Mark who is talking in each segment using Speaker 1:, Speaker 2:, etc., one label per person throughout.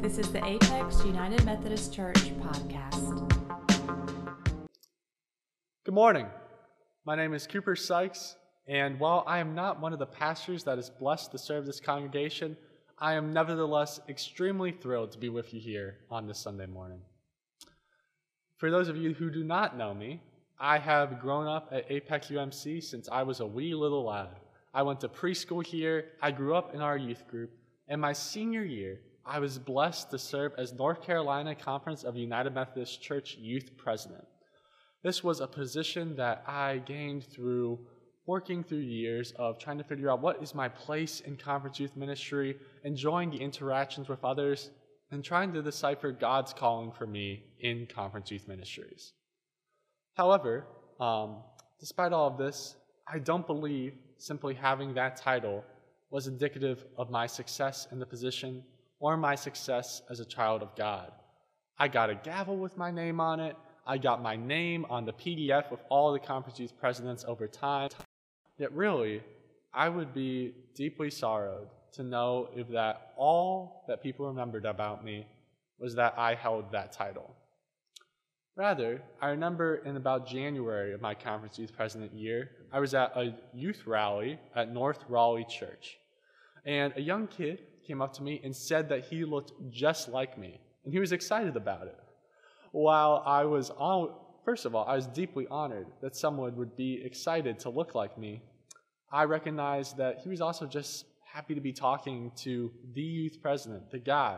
Speaker 1: This is the Apex United Methodist Church podcast.
Speaker 2: Good morning. My name is Cooper Sykes, and while I am not one of the pastors that is blessed to serve this congregation, I am nevertheless extremely thrilled to be with you here on this Sunday morning. For those of you who do not know me, I have grown up at Apex UMC since I was a wee little lad. I went to preschool here, I grew up in our youth group, and my senior year, I was blessed to serve as North Carolina Conference of United Methodist Church Youth President. This was a position that I gained through working through years of trying to figure out what is my place in conference youth ministry, enjoying the interactions with others, and trying to decipher God's calling for me in conference youth ministries. However, um, despite all of this, I don't believe simply having that title was indicative of my success in the position or my success as a child of God. I got a gavel with my name on it. I got my name on the PDF with all the conference youth presidents over time. Yet, really, I would be deeply sorrowed to know if that all that people remembered about me was that I held that title. Rather, I remember in about January of my conference youth president year, I was at a youth rally at North Raleigh Church. And a young kid came up to me and said that he looked just like me. And he was excited about it. While I was, all, first of all, I was deeply honored that someone would be excited to look like me. I recognized that he was also just happy to be talking to the youth president, the guy.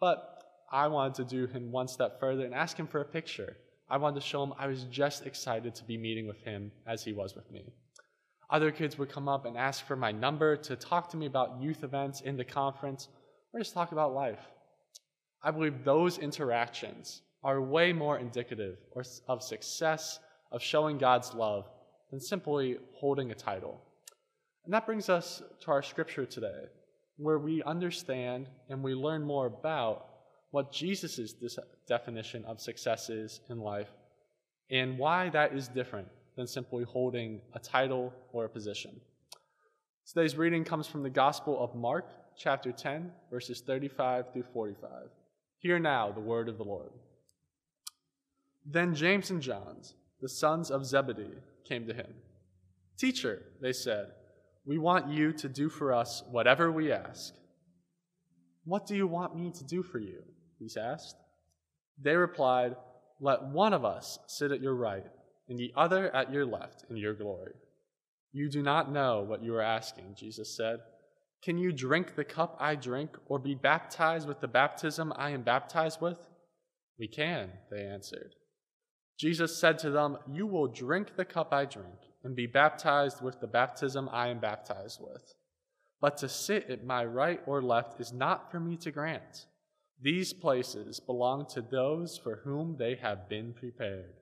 Speaker 2: But I wanted to do him one step further and ask him for a picture. I wanted to show him I was just excited to be meeting with him as he was with me. Other kids would come up and ask for my number to talk to me about youth events in the conference or just talk about life. I believe those interactions are way more indicative of success, of showing God's love, than simply holding a title. And that brings us to our scripture today, where we understand and we learn more about what Jesus' definition of success is in life and why that is different than simply holding a title or a position. Today's reading comes from the Gospel of Mark, chapter 10, verses 35 through 45. Hear now the word of the Lord. Then James and John, the sons of Zebedee, came to him. Teacher, they said, we want you to do for us whatever we ask. What do you want me to do for you? He asked. They replied, Let one of us sit at your right and the other at your left in your glory. You do not know what you are asking, Jesus said. Can you drink the cup I drink, or be baptized with the baptism I am baptized with? We can, they answered. Jesus said to them, You will drink the cup I drink, and be baptized with the baptism I am baptized with. But to sit at my right or left is not for me to grant. These places belong to those for whom they have been prepared.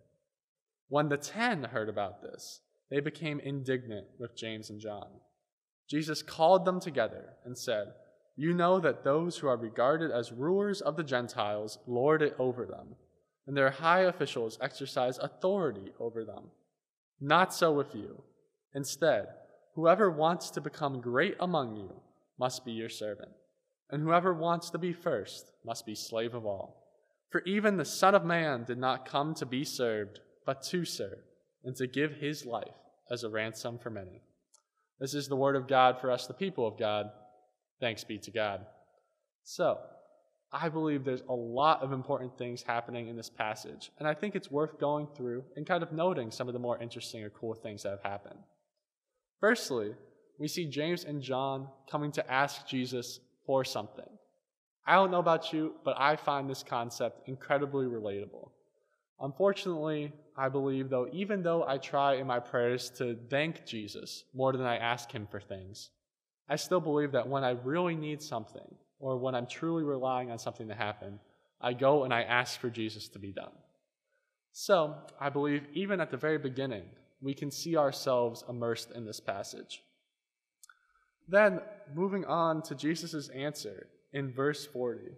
Speaker 2: When the ten heard about this, they became indignant with James and John. Jesus called them together and said, You know that those who are regarded as rulers of the Gentiles lord it over them, and their high officials exercise authority over them. Not so with you. Instead, whoever wants to become great among you must be your servant, and whoever wants to be first must be slave of all. For even the Son of Man did not come to be served but to serve, and to give his life as a ransom for many. This is the word of God for us, the people of God. Thanks be to God. So, I believe there's a lot of important things happening in this passage, and I think it's worth going through and kind of noting some of the more interesting or cool things that have happened. Firstly, we see James and John coming to ask Jesus for something. I don't know about you, but I find this concept incredibly relatable. Unfortunately, I believe, though, even though I try in my prayers to thank Jesus more than I ask Him for things, I still believe that when I really need something, or when I'm truly relying on something to happen, I go and I ask for Jesus to be done. So, I believe even at the very beginning, we can see ourselves immersed in this passage. Then, moving on to Jesus' answer in verse 40.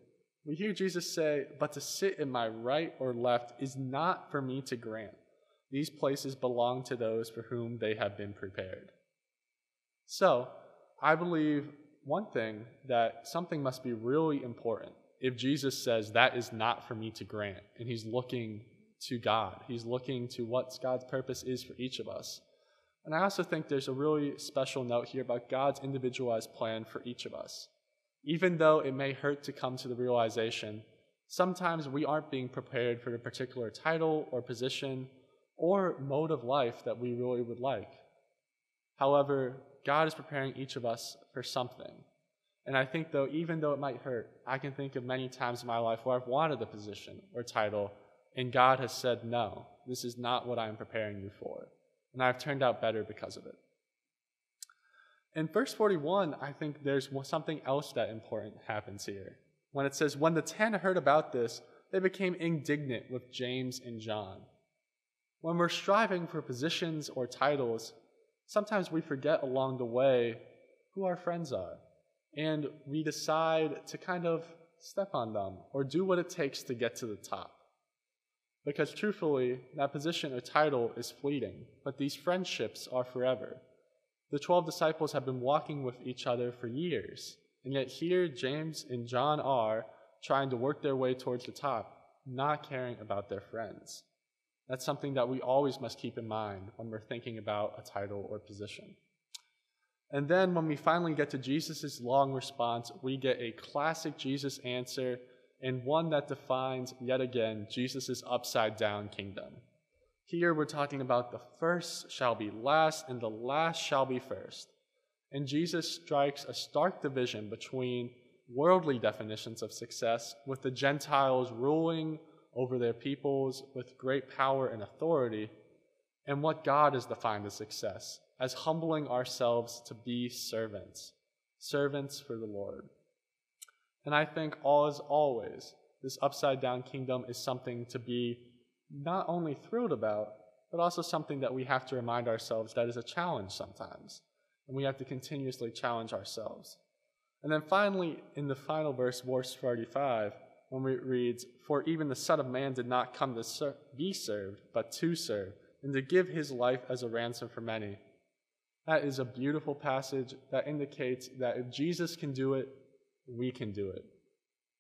Speaker 2: We hear Jesus say, But to sit in my right or left is not for me to grant. These places belong to those for whom they have been prepared. So, I believe one thing that something must be really important if Jesus says that is not for me to grant, and he's looking to God, he's looking to what God's purpose is for each of us. And I also think there's a really special note here about God's individualized plan for each of us. Even though it may hurt to come to the realization, sometimes we aren't being prepared for the particular title or position or mode of life that we really would like. However, God is preparing each of us for something. And I think, though, even though it might hurt, I can think of many times in my life where I've wanted a position or title, and God has said, No, this is not what I'm preparing you for. And I've turned out better because of it. In verse 41, I think there's something else that important happens here. When it says, When the ten heard about this, they became indignant with James and John. When we're striving for positions or titles, sometimes we forget along the way who our friends are. And we decide to kind of step on them or do what it takes to get to the top. Because truthfully, that position or title is fleeting, but these friendships are forever. The 12 disciples have been walking with each other for years, and yet here James and John are trying to work their way towards the top, not caring about their friends. That's something that we always must keep in mind when we're thinking about a title or position. And then when we finally get to Jesus' long response, we get a classic Jesus answer and one that defines, yet again, Jesus' upside down kingdom. Here we're talking about the first shall be last and the last shall be first. And Jesus strikes a stark division between worldly definitions of success, with the Gentiles ruling over their peoples with great power and authority, and what God has defined as success, as humbling ourselves to be servants, servants for the Lord. And I think, as always, this upside down kingdom is something to be not only thrilled about, but also something that we have to remind ourselves that is a challenge sometimes. And we have to continuously challenge ourselves. And then finally, in the final verse, verse 45, when it reads, For even the Son of Man did not come to ser- be served, but to serve, and to give his life as a ransom for many. That is a beautiful passage that indicates that if Jesus can do it, we can do it.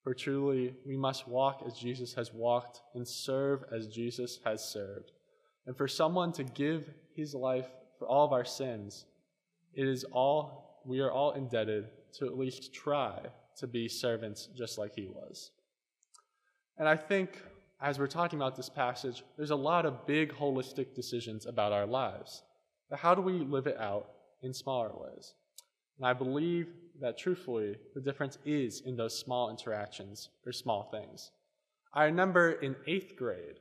Speaker 2: For truly, we must walk as Jesus has walked and serve as Jesus has served. And for someone to give his life for all of our sins, it is all, we are all indebted to at least try to be servants just like he was. And I think as we're talking about this passage, there's a lot of big holistic decisions about our lives. But how do we live it out in smaller ways? And I believe that truthfully, the difference is in those small interactions or small things. I remember in eighth grade,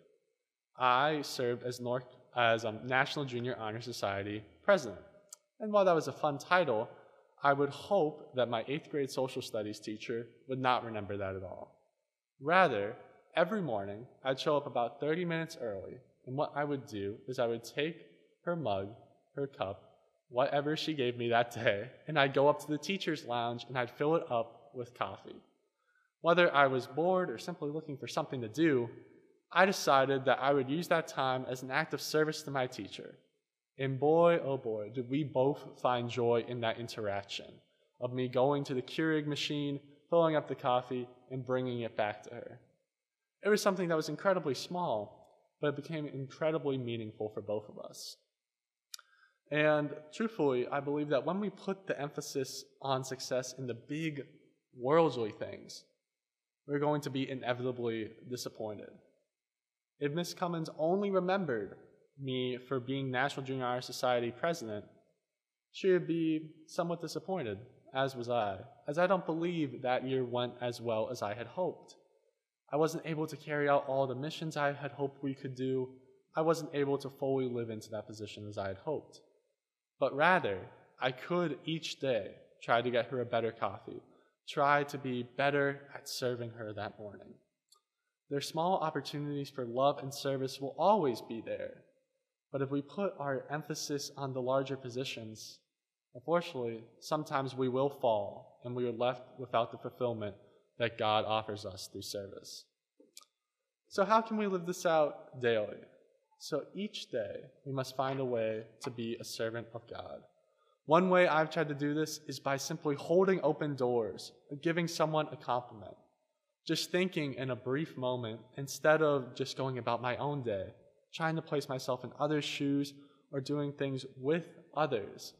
Speaker 2: I served as, North, as a National Junior Honor Society president. And while that was a fun title, I would hope that my eighth grade social studies teacher would not remember that at all. Rather, every morning, I'd show up about 30 minutes early, and what I would do is I would take her mug, her cup, whatever she gave me that day, and I'd go up to the teacher's lounge and I'd fill it up with coffee. Whether I was bored or simply looking for something to do, I decided that I would use that time as an act of service to my teacher. And boy, oh boy, did we both find joy in that interaction of me going to the Keurig machine, filling up the coffee, and bringing it back to her. It was something that was incredibly small, but it became incredibly meaningful for both of us. And truthfully, I believe that when we put the emphasis on success in the big worldly things, we're going to be inevitably disappointed. If Miss Cummins only remembered me for being National Junior Honor Society president, she would be somewhat disappointed, as was I, as I don't believe that year went as well as I had hoped. I wasn't able to carry out all the missions I had hoped we could do. I wasn't able to fully live into that position as I had hoped but rather I could each day try to get her a better coffee, try to be better at serving her that morning. Their small opportunities for love and service will always be there, but if we put our emphasis on the larger positions, unfortunately, sometimes we will fall and we are left without the fulfillment that God offers us through service. So, how can we live this out daily? So each day, we must find a way to be a servant of God. One way I've tried to do this is by simply holding open doors, giving someone a compliment. Just thinking in a brief moment instead of just going about my own day, trying to place myself in others' shoes or doing things with others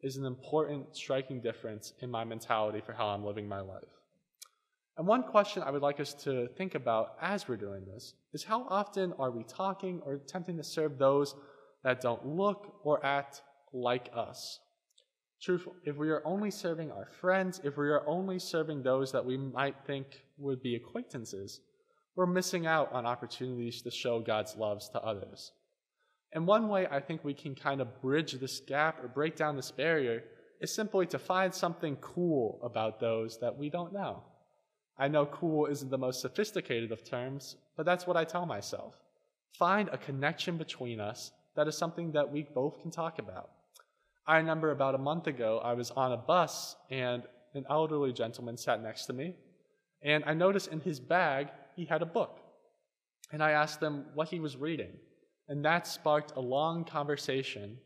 Speaker 2: is an important, striking difference in my mentality for how I'm living my life. And one question I would like us to think about as we're doing this is how often are we talking or attempting to serve those that don't look or act like us? Truth, if we are only serving our friends, if we are only serving those that we might think would be acquaintances, we're missing out on opportunities to show God's loves to others. And one way I think we can kind of bridge this gap or break down this barrier is simply to find something cool about those that we don't know. I know cool isn't the most sophisticated of terms, but that's what I tell myself. Find a connection between us that is something that we both can talk about. I remember about a month ago, I was on a bus and an elderly gentleman sat next to me, and I noticed in his bag he had a book. And I asked him what he was reading, and that sparked a long conversation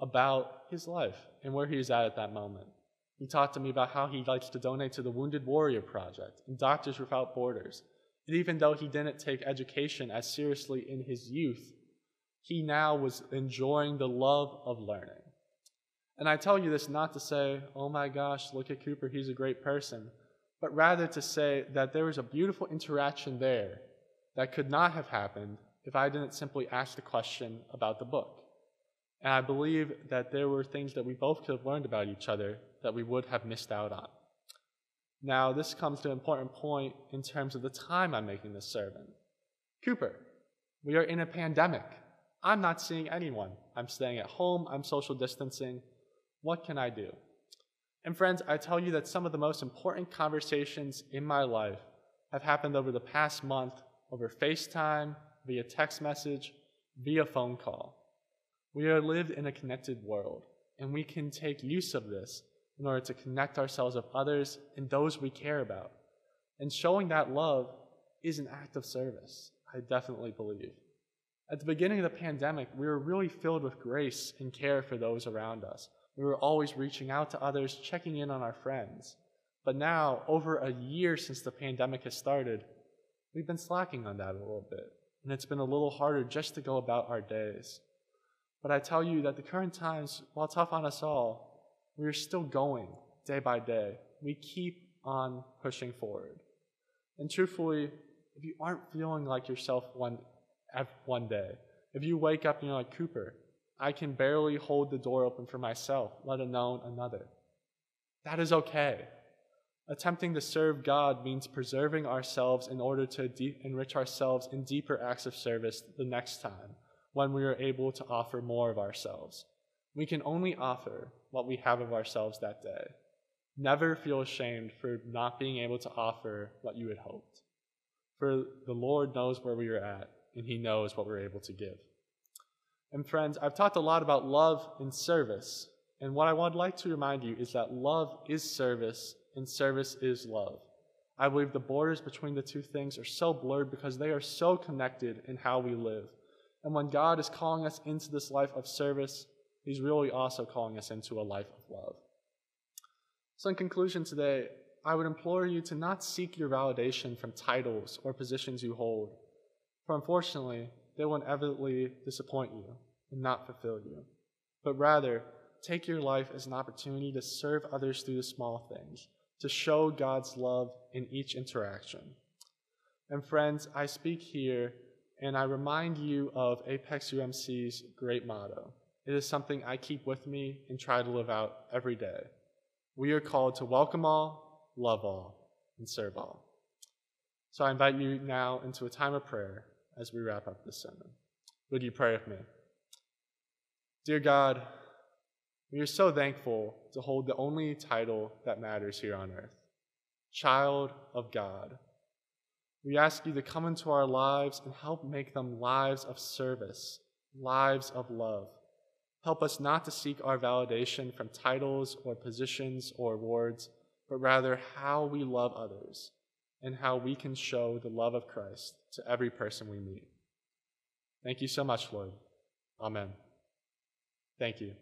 Speaker 2: about his life and where he was at at that moment. He talked to me about how he likes to donate to the Wounded Warrior Project and Doctors Without Borders. And even though he didn't take education as seriously in his youth, he now was enjoying the love of learning. And I tell you this not to say, oh my gosh, look at Cooper, he's a great person, but rather to say that there was a beautiful interaction there that could not have happened if I didn't simply ask the question about the book. And I believe that there were things that we both could have learned about each other that we would have missed out on. Now, this comes to an important point in terms of the time I'm making this sermon. Cooper, we are in a pandemic. I'm not seeing anyone. I'm staying at home. I'm social distancing. What can I do? And friends, I tell you that some of the most important conversations in my life have happened over the past month over FaceTime, via text message, via phone call. We are lived in a connected world, and we can take use of this in order to connect ourselves with others and those we care about. And showing that love is an act of service, I definitely believe. At the beginning of the pandemic, we were really filled with grace and care for those around us. We were always reaching out to others, checking in on our friends. But now, over a year since the pandemic has started, we've been slacking on that a little bit. And it's been a little harder just to go about our days. But I tell you that the current times, while tough on us all, we are still going day by day. We keep on pushing forward. And truthfully, if you aren't feeling like yourself one, one day, if you wake up and you're like, Cooper, I can barely hold the door open for myself, let alone another. That is okay. Attempting to serve God means preserving ourselves in order to de- enrich ourselves in deeper acts of service the next time when we are able to offer more of ourselves. We can only offer what we have of ourselves that day. Never feel ashamed for not being able to offer what you had hoped. For the Lord knows where we are at, and He knows what we're able to give. And friends, I've talked a lot about love and service. And what I would like to remind you is that love is service and service is love. I believe the borders between the two things are so blurred because they are so connected in how we live. And when God is calling us into this life of service, He's really also calling us into a life of love. So, in conclusion today, I would implore you to not seek your validation from titles or positions you hold, for unfortunately, they will inevitably disappoint you and not fulfill you. But rather, take your life as an opportunity to serve others through the small things, to show God's love in each interaction. And friends, I speak here and I remind you of Apex UMC's great motto. It is something I keep with me and try to live out every day. We are called to welcome all, love all, and serve all. So I invite you now into a time of prayer as we wrap up this sermon. Would you pray with me? Dear God, we are so thankful to hold the only title that matters here on earth Child of God. We ask you to come into our lives and help make them lives of service, lives of love. Help us not to seek our validation from titles or positions or awards, but rather how we love others and how we can show the love of Christ to every person we meet. Thank you so much, Lord. Amen. Thank you.